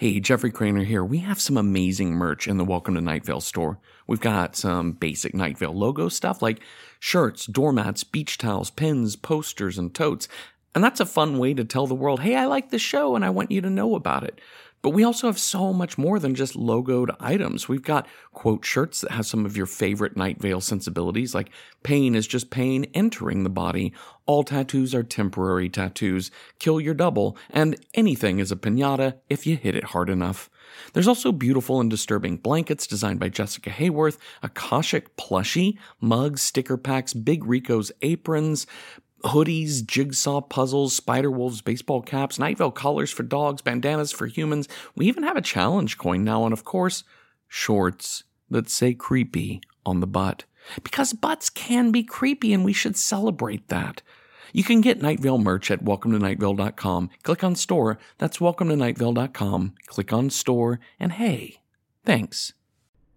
Hey, Jeffrey Cranor here. We have some amazing merch in the Welcome to Night Vale store. We've got some basic Night Vale logo stuff like shirts, doormats, beach towels, pins, posters, and totes. And that's a fun way to tell the world, hey, I like the show and I want you to know about it. But we also have so much more than just logoed items. We've got quote shirts that have some of your favorite Night Vale sensibilities, like pain is just pain entering the body, all tattoos are temporary tattoos, kill your double, and anything is a pinata if you hit it hard enough. There's also beautiful and disturbing blankets designed by Jessica Hayworth, a Khoshekh plushie, mugs, sticker packs, Big Rico's aprons, hoodies, jigsaw puzzles, spider wolves, baseball caps, Night Vale collars for dogs, bandanas for humans. We even have a challenge coin now, and of course, shorts that say creepy on the butt. Because butts can be creepy, and we should celebrate that. You can get Night Vale merch at welcometonightvale.com. Click on store. That's welcometonightvale.com. Click on store, and hey, thanks.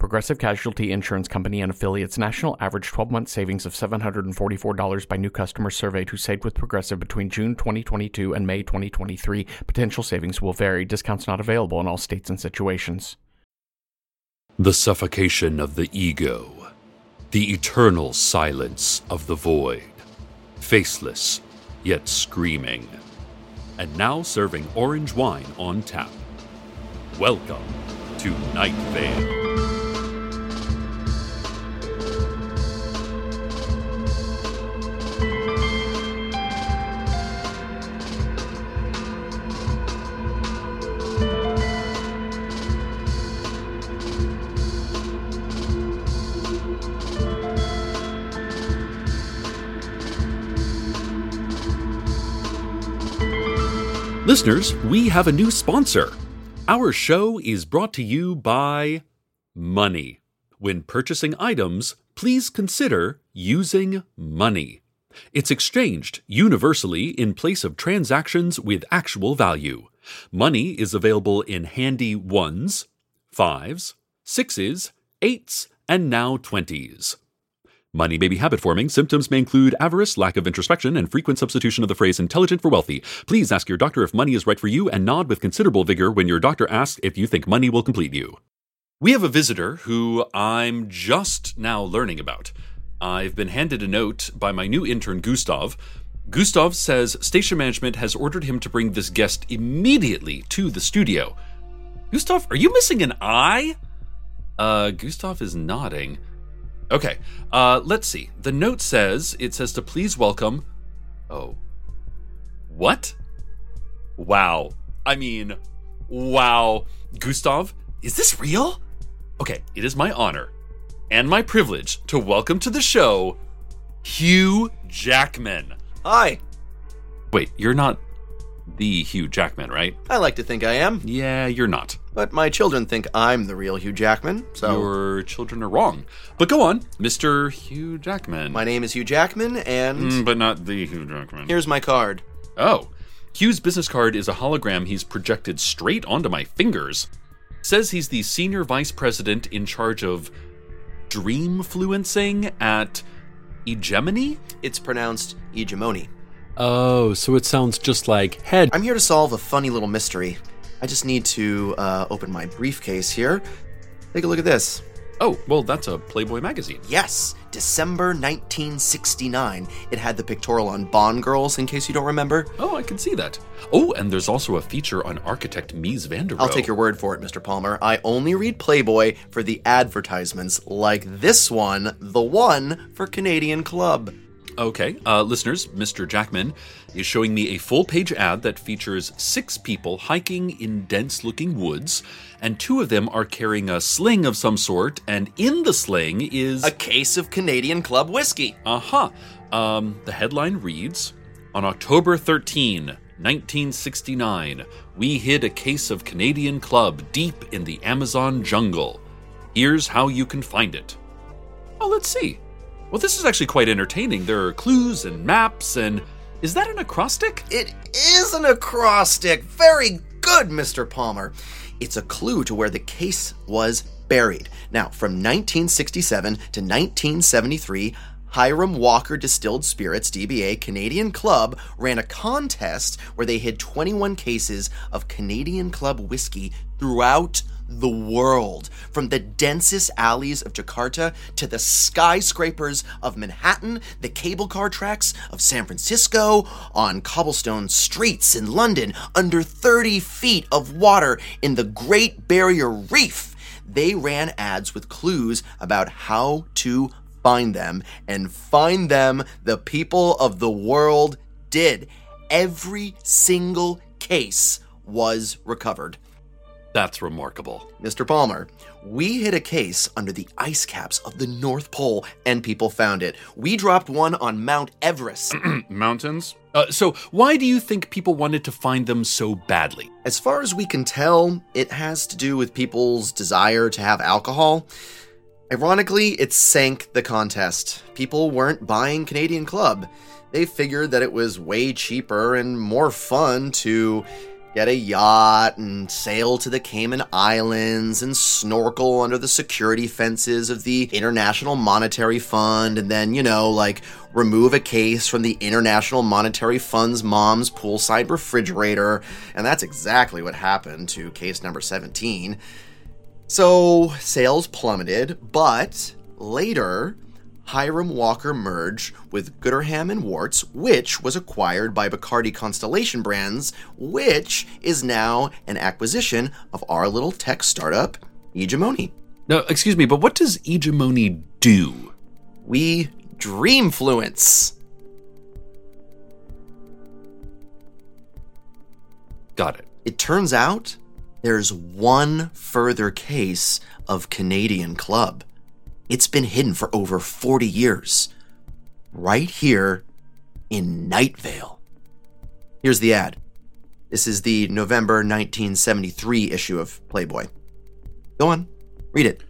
Progressive Casualty Insurance Company and affiliates national average 12 month savings of $744 by new customers surveyed who saved with Progressive between June 2022 and May 2023. Potential savings will vary. Discounts not available in all states and situations. The suffocation of the ego, the eternal silence of the void, faceless yet screaming. And now serving orange wine on tap. Welcome to Night Vale. Listeners, we have a new sponsor. Our show is brought to you by Money. When purchasing items, please consider using money. It's exchanged universally in place of transactions with actual value. Money is available in handy ones, fives, sixes, eights, and now twenties. Money may be habit forming. Symptoms may include avarice, lack of introspection, and frequent substitution of the phrase intelligent for wealthy. Please ask your doctor if money is right for you and nod with considerable vigor when your doctor asks if you think money will complete you. We have a visitor who I'm just now learning about. I've been handed a note by my new intern, Gustav. Gustav says station management has ordered him to bring this guest immediately to the studio. Gustav, are you missing an eye? Uh, Gustav is nodding. Okay, uh, let's see. The note says it says to please welcome. Oh. What? Wow. I mean, wow. Gustav, is this real? Okay, it is my honor and my privilege to welcome to the show Hugh Jackman. Hi. Wait, you're not the Hugh Jackman, right? I like to think I am, Yeah, you're not. but my children think I'm the real Hugh Jackman. So Your children are wrong. But go on, Mr. Hugh Jackman. my name is Hugh Jackman, and Mm, but not the Hugh Jackman. here's my card. Oh. Hugh's business card is a hologram he's projected straight onto my fingers. Says he's the senior vice president in charge of dreamfluencing at Hegemony? It's pronounced hegemony. Oh, so it sounds just like head. I'm here to solve a funny little mystery. I just need to uh, open my briefcase here. Take a look at this. Oh, well, that's a Playboy magazine. Yes, December 1969. It had the pictorial on Bond girls, in case you don't remember. Oh, I can see that. Oh, and there's also a feature on architect Mies van der Rohe. I'll take your word for it, Mr. Palmer. I only read Playboy for the advertisements, like this one, the one for Canadian Club. Okay, uh, listeners, Mr. Jackman is showing me a full page ad that features six people hiking in dense looking woods, and two of them are carrying a sling of some sort, and in the sling is. A case of Canadian Club whiskey. Aha! Um, the headline reads On October 13, 1969, we hid a case of Canadian Club deep in the Amazon jungle. Here's how you can find it. Oh, let's see. Well, this is actually quite entertaining. There are clues and maps, and is that an acrostic? It is an acrostic. Very good, Mr. Palmer. It's a clue to where the case was buried. Now, from 1967 to 1973, Hiram Walker Distilled Spirits, DBA Canadian Club, ran a contest where they hid 21 cases of Canadian Club whiskey throughout the world, from the densest alleys of Jakarta to the skyscrapers of Manhattan, the cable car tracks of San Francisco, on cobblestone streets in London, under 30 feet of water in the Great Barrier Reef. They ran ads with clues about how to find them, and find them the people of the world did. Every single case was recovered. That's remarkable. Mr. Palmer, we hit a case under the ice caps of the North Pole and people found it. We dropped one on Mount Everest. Mountains? Uh, so, why do you think people wanted to find them so badly? as far as we can tell, it has to do with people's desire to have alcohol. Ironically, it sank the contest. People weren't buying Canadian Club. They figured that it was way cheaper and more fun to get a yacht and sail to the Cayman Islands and snorkel under the security fences of the International Monetary Fund and then, you know, like remove a case from the International Monetary Fund's mom's poolside refrigerator. And that's exactly what happened to case number 17. So sales plummeted, but later, Hiram Walker merge with Gooderham and Worts, which was acquired by Bacardi Constellation Brands, which is now an acquisition of our little tech startup, Hegemony. No, excuse me, but what does hegemony do? We Dreamfluence. Got it. It turns out there's one further case of Canadian Club. It's been hidden for over 40 years. Right here in Night Vale. Here's the ad. This is the November 1973 issue of Playboy. Go on, read it.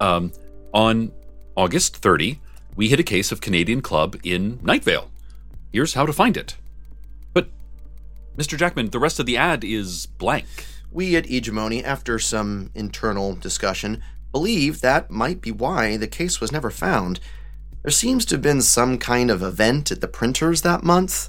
Um, on August 30, we hit a case of Canadian Club in Night Vale. Here's how to find it. But, Mr. Jackman, the rest of the ad is blank. We at Hegemony, after some internal discussion, believe that might be why the case was never found. There seems to have been some kind of event at the printers that month.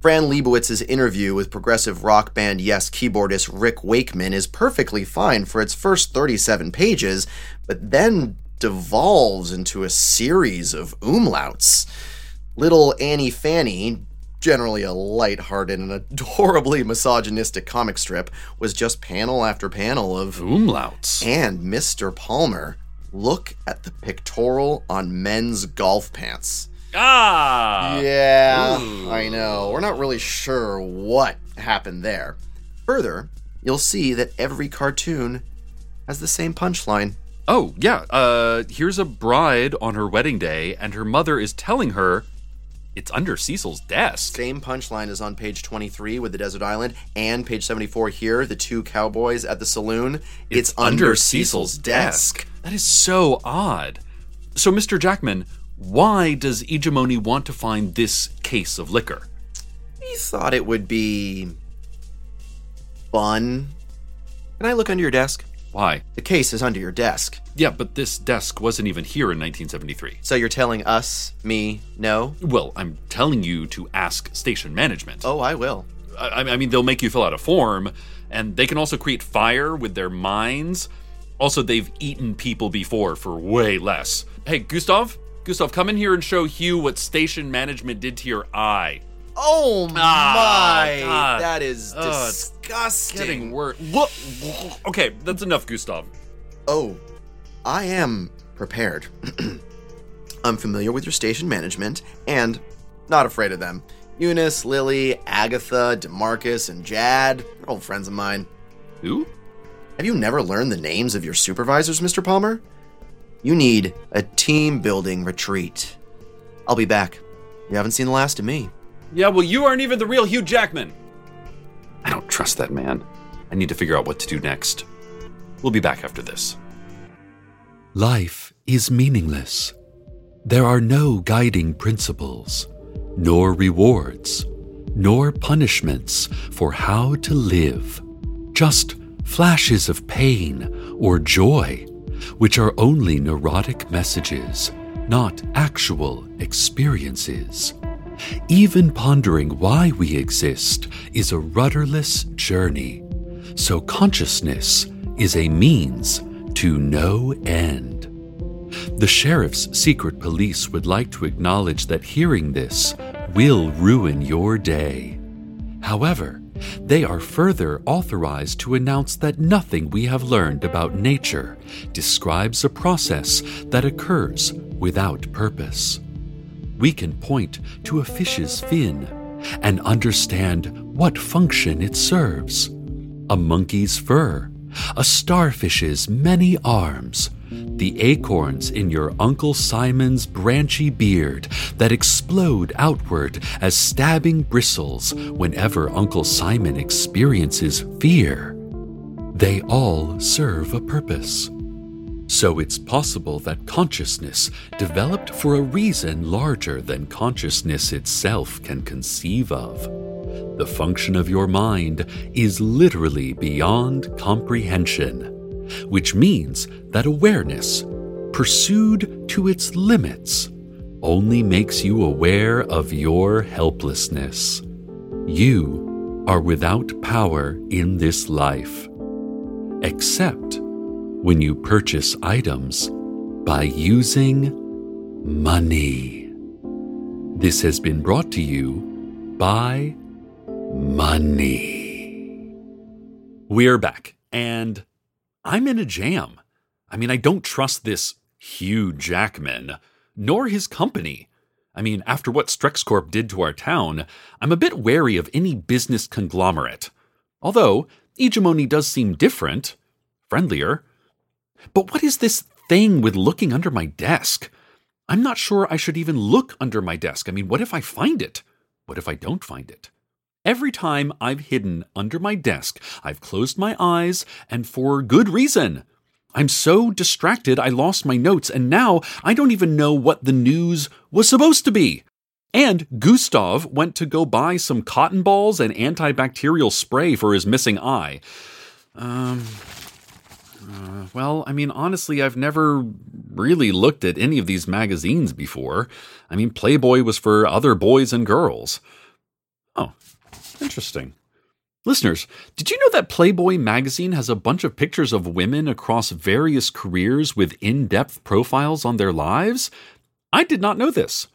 Fran Lebowitz's interview with progressive rock band Yes keyboardist Rick Wakeman is perfectly fine for its first 37 pages, but then devolves into a series of umlauts. Little Annie Fanny, generally a light-hearted and adorably misogynistic comic strip, was just panel after panel of Umlauts. and Mr. Palmer. Look at the pictorial on men's golf pants. Ah! Yeah, Ooh. I know. We're not really sure what happened there. Further, you'll see that every cartoon has the same punchline. Oh, yeah. Uh, here's a bride on her wedding day, and her mother is telling her it's under Cecil's desk. Same punchline is on page 23 with the desert island, and page 74 here, the two cowboys at the saloon. It's, under, Cecil's desk. That is so odd. So, Mr. Jackman, why does Hegemony want to find this case of liquor? We thought it would be fun. Can I look under your desk? Why? The case is under your desk. Yeah, but this desk wasn't even here in 1973. So you're telling us, me, no? Well, I'm telling you to ask station management. Oh, I will. I, I mean, they'll make you fill out a form, and they can also create fire with their minds. Also, they've eaten people before for way less. Hey, Gustav? Gustav, come in here and show Hugh what station management did to your eye. Oh ah, my! God. That is Ugh, it's disgusting. Getting worse. Look. Okay, that's enough, Gustav. Oh, I am prepared. I'm familiar with your station management and not afraid of them. Eunice, Lily, Agatha, Demarcus, and Jad, they're old friends of mine. Who? Have you never learned the names of your supervisors, Mr. Palmer? You need a team building retreat. I'll be back. You haven't seen the last of me. Yeah, well, you aren't even the real Hugh Jackman. I don't trust that man. I need to figure out what to do next. We'll be back after this. Life is meaningless. There are no guiding principles, nor rewards, nor punishments for how to live. Just flashes of pain or joy, which are only neurotic messages, not actual experiences. Even pondering why we exist is a rudderless journey, so consciousness is a means to no end. The sheriff's secret police would like to acknowledge that hearing this will ruin your day. However, they are further authorized to announce that nothing we have learned about nature describes a process that occurs without purpose. We can point to a fish's fin and understand what function it serves a monkey's fur, a starfish's many arms, the acorns in your Uncle Simon's branchy beard that explode outward as stabbing bristles whenever Uncle Simon experiences fear. They all serve a purpose. So it's possible that consciousness developed for a reason larger than consciousness itself can conceive of. The function of your mind is literally beyond comprehension which means that awareness, pursued to its limits, only makes you aware of your helplessness. You are without power in this life, except when you purchase items by using money. This has been brought to you by money. We're back, and I'm in a jam. I mean, I don't trust this Hugh Jackman, nor his company. I mean, after what StrexCorp did to our town, I'm a bit wary of any business conglomerate. Although, Hegemony does seem different, friendlier. But what is this thing with looking under my desk? I'm not sure I should even look under my desk. I mean, what if I find it? What if I don't find it? Every time I've hidden under my desk, I've closed my eyes, and for good reason. I'm so distracted I lost my notes, and now I don't even know what the news was supposed to be. And Gustav went to go buy some cotton balls and antibacterial spray for his missing eye. Um. Uh, well, I mean, honestly, I've never really looked at any of these magazines before. I mean, Playboy was for other boys and girls. Oh, Interesting. Listeners, did you know that Playboy magazine has a bunch of pictures of women across various careers with in depth profiles on their lives? I did not know this.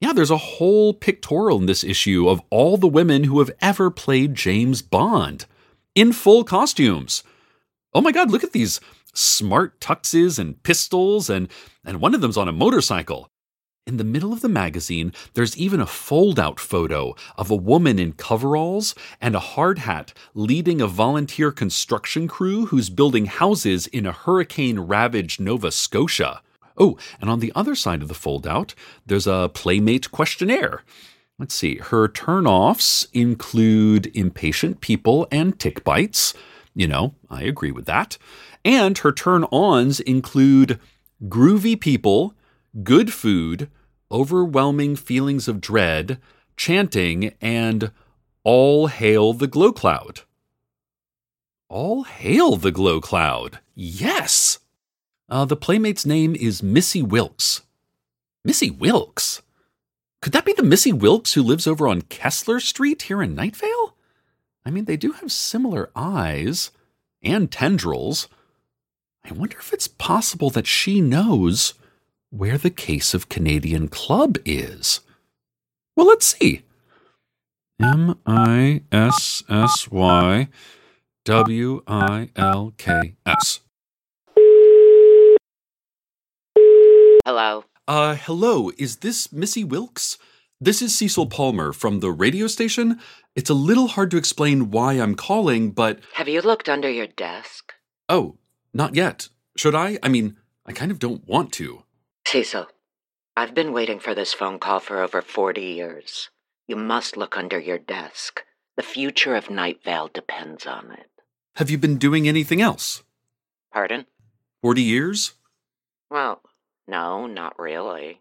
Yeah, there's a whole pictorial in this issue of all the women who have ever played James Bond in full costumes. Oh my god, look at these smart tuxes and pistols, and, and one of them's on a motorcycle. In the middle of the magazine, there's even a fold out photo of a woman in coveralls and a hard hat leading a volunteer construction crew who's building houses in a hurricane ravaged Nova Scotia. Oh, and on the other side of the fold out, there's a Playmate questionnaire. Let's see, her turnoffs include impatient people and tick bites. You know, I agree with that. And her turn ons include groovy people good food, overwhelming feelings of dread, chanting, and all hail the glow cloud. All hail the glow cloud. Yes. Uh, the playmate's name is Missy Wilks. Missy Wilks? Could that be the Missy Wilks who lives over on Kessler Street here in Night Vale? I mean, they do have similar eyes and tendrils. I wonder if it's possible that she knows where the case of Canadian Club is. Well, let's see. M I S S Y W I L K S. Hello. Uh, hello. Is this Missy Wilks? This is Cecil Palmer from the radio station. It's a little hard to explain why I'm calling, but. Have you looked under your desk? Oh, not yet. Should I? I mean, I kind of don't want to. Cecil, I've been waiting for this phone call for over 40 years. You must look under your desk. The future of Night Vale depends on it. Have you been doing anything else? Pardon? 40 years? Well, no, not really.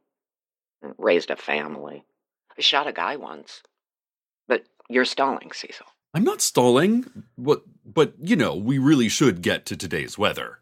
Raised a family. Shot a guy once. But you're stalling, Cecil. I'm not stalling, but, but you know, we really should get to today's weather.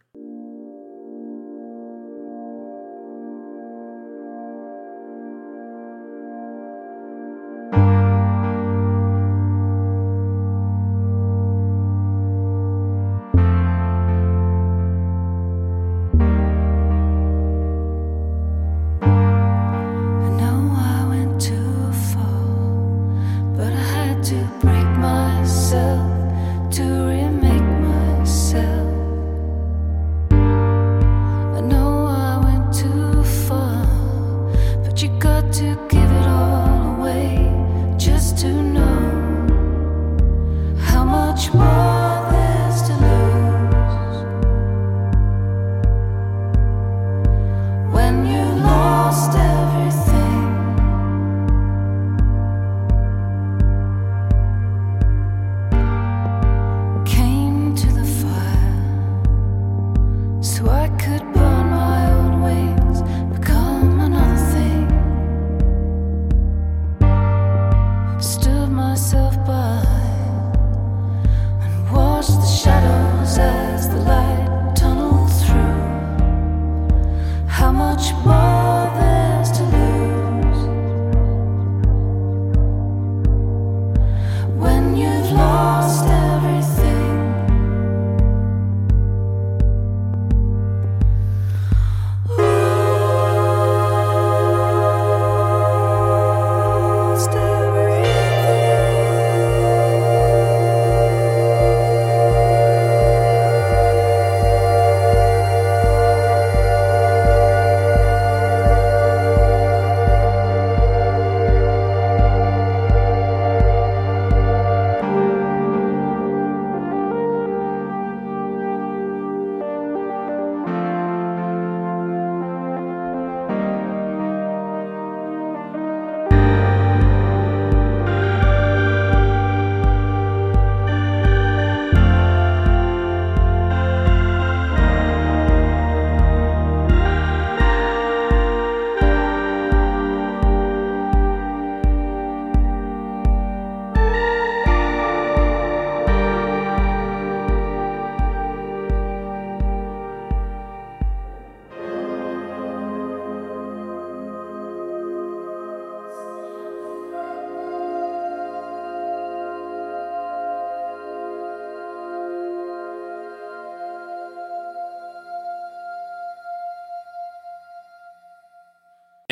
Lost the shine.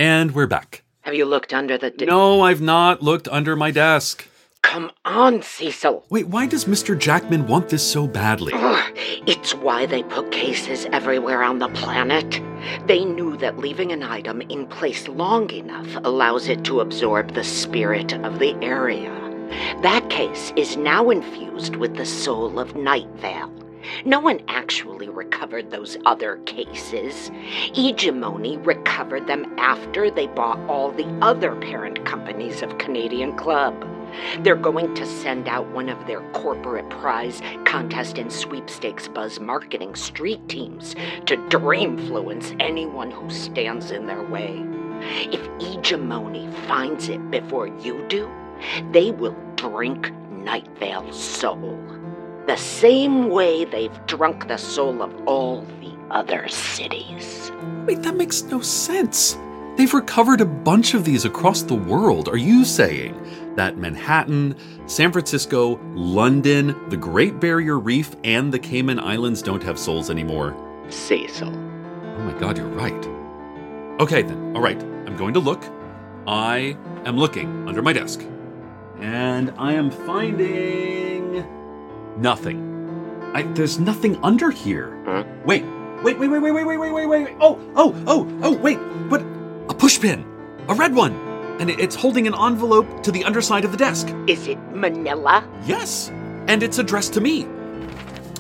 And we're back. Have you looked under the. De- no, I've not looked under my desk. Come on, Cecil. Wait, why does Mr. Jackman want this so badly? Ugh, it's why they put cases everywhere on the planet. They knew that leaving an item in place long enough allows it to absorb the spirit of the area. That case is now infused with the soul of Night Vale. No one actually recovered those other cases. Hegemony recovered them after they bought all the other parent companies of Canadian Club. They're going to send out one of their corporate prize contest and sweepstakes buzz marketing street teams to dreamfluence anyone who stands in their way. If hegemony finds it before you do, they will drink Night Vale's soul the same way they've drunk the soul of all the other cities. Wait, that makes no sense. They've recovered a bunch of these across the world. Are you saying that Manhattan, San Francisco, London, the Great Barrier Reef, and the Cayman Islands don't have souls anymore? Cecil. Oh my god, you're right. Okay, then. All right. I'm going to look. I am looking under my desk. And I am finding. Nothing. I, there's nothing under here. Huh? Wait, wait, wait, wait, wait, wait, wait, wait, wait, wait. Oh, oh, oh, oh, wait, but a pushpin, a red one, and it's holding an envelope to the underside of the desk. Is it Manila? Yes, and it's addressed to me.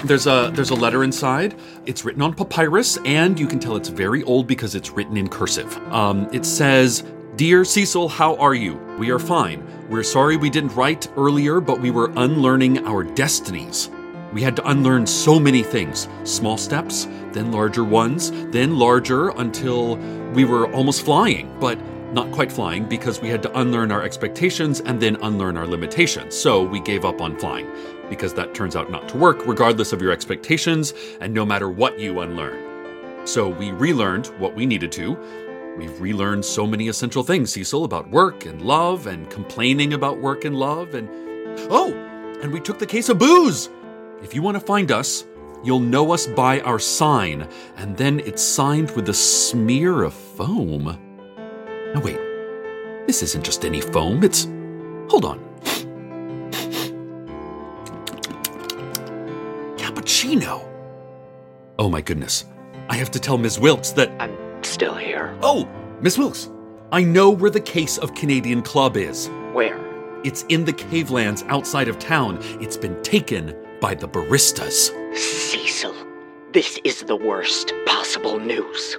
There's a there's a letter inside. It's written on papyrus, and you can tell it's very old because it's written in cursive. Um, it says, "Dear Cecil, how are you? We are fine. We're sorry we didn't write earlier, but we were unlearning our destinies. We had to unlearn so many things small steps, then larger ones, then larger until we were almost flying. But not quite flying because we had to unlearn our expectations and then unlearn our limitations. So we gave up on flying because that turns out not to work regardless of your expectations and no matter what you unlearn. So we relearned what we needed to. We've relearned so many essential things, Cecil, about work and love and complaining about work and love and. Oh! And we took the case of booze! If you want to find us, you'll know us by our sign, and then it's signed with a smear of foam. Now, wait. This isn't just any foam, it's. Hold on. Cappuccino! Oh my goodness. I have to tell Ms. Wilks that. I'm still here. Oh, Miss Wilks, I know where the case of Canadian Club is. Where? It's in the cavelands outside of town. It's been taken by the baristas. Cecil, this is the worst possible news.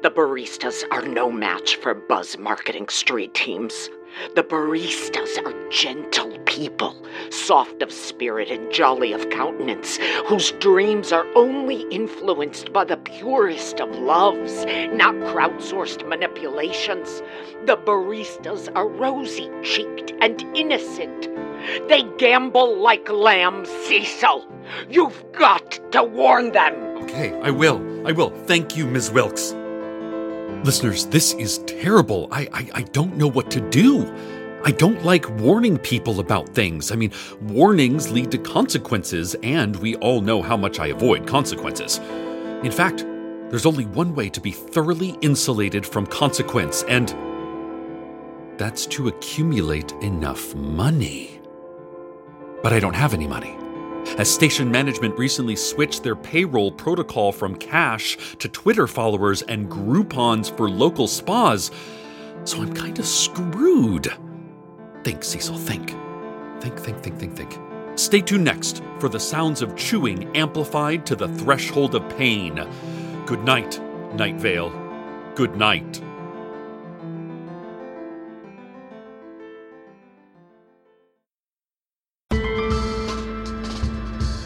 The baristas are no match for buzz marketing street teams. The baristas are gentle people, soft of spirit and jolly of countenance, whose dreams are only influenced by the purest of loves, not crowdsourced manipulations. The baristas are rosy cheeked and innocent. They gamble like lambs, Cecil. You've got to warn them. Okay, I will. I will. Thank you, Ms. Wilks. Listeners, this is terrible. I, I, I don't know what to do. I don't like warning people about things. I mean, warnings lead to consequences, and we all know how much I avoid consequences. In fact, there's only one way to be thoroughly insulated from consequence, and that's to accumulate enough money. But I don't have any money as station management recently switched their payroll protocol from cash to Twitter followers and Groupons for local spas. So I'm kind of screwed. Think, Cecil, think. Think, think, think, think, think. Stay tuned next for the sounds of chewing amplified to the threshold of pain. Good night, Night Vale. Good night.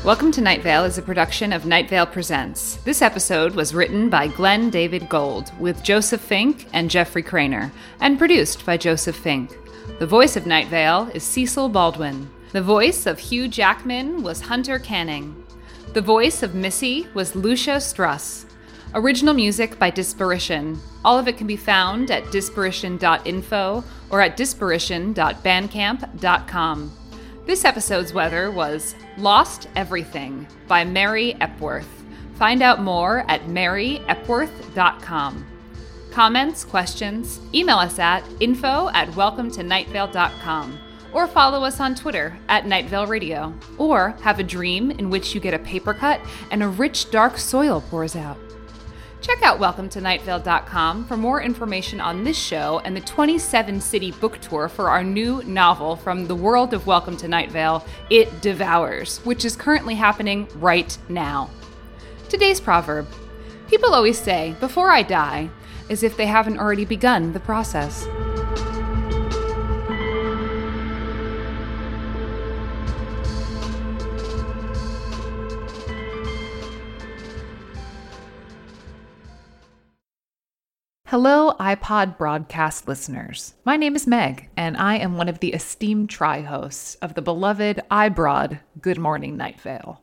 Welcome to Night Vale is a production of Night Vale Presents. This episode was written by Glen David Gold with Joseph Fink and Jeffrey Cranor, and produced by Joseph Fink. The voice of Night Vale is Cecil Baldwin. The voice of Hugh Jackman was Hunter Canning. The voice of Missy was Lusia Strus. Original music by Disparition. All of it can be found at disparition.info or at disparition.bandcamp.com. This episode's weather was Lost Everything by Mary Epworth. Find out more at maryepworth.com. Comments, questions, email us at info at welcometonightvale.com or follow us on Twitter at Nightvale Radio. Or have a dream in which you get a paper cut and a rich dark soil pours out. Check out welcometonightvale.com for more information on this show and the 27 city book tour for our new novel from the world of Welcome to Night Vale, It Devours, which is currently happening right now. Today's proverb People always say, before I die, as if they haven't already begun the process. Hello, iPod broadcast listeners. My name is Meg, and I am one of the esteemed tri hosts of the beloved iBroad Good Morning Night Vale.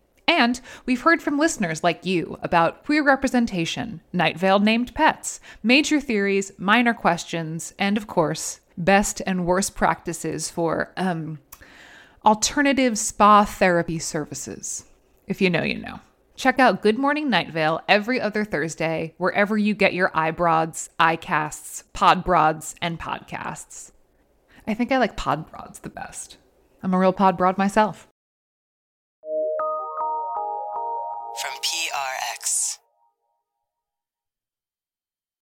And we've heard from listeners like you about queer representation, Night named pets, major theories, minor questions, and of course, best and worst practices for um, alternative spa therapy services. If you know, you know. Check out Good Morning Night every other Thursday, wherever you get your iBroads, iCasts, Podbroads, and podcasts. I think I like Podbroads the best. I'm a real Podbroad myself. From P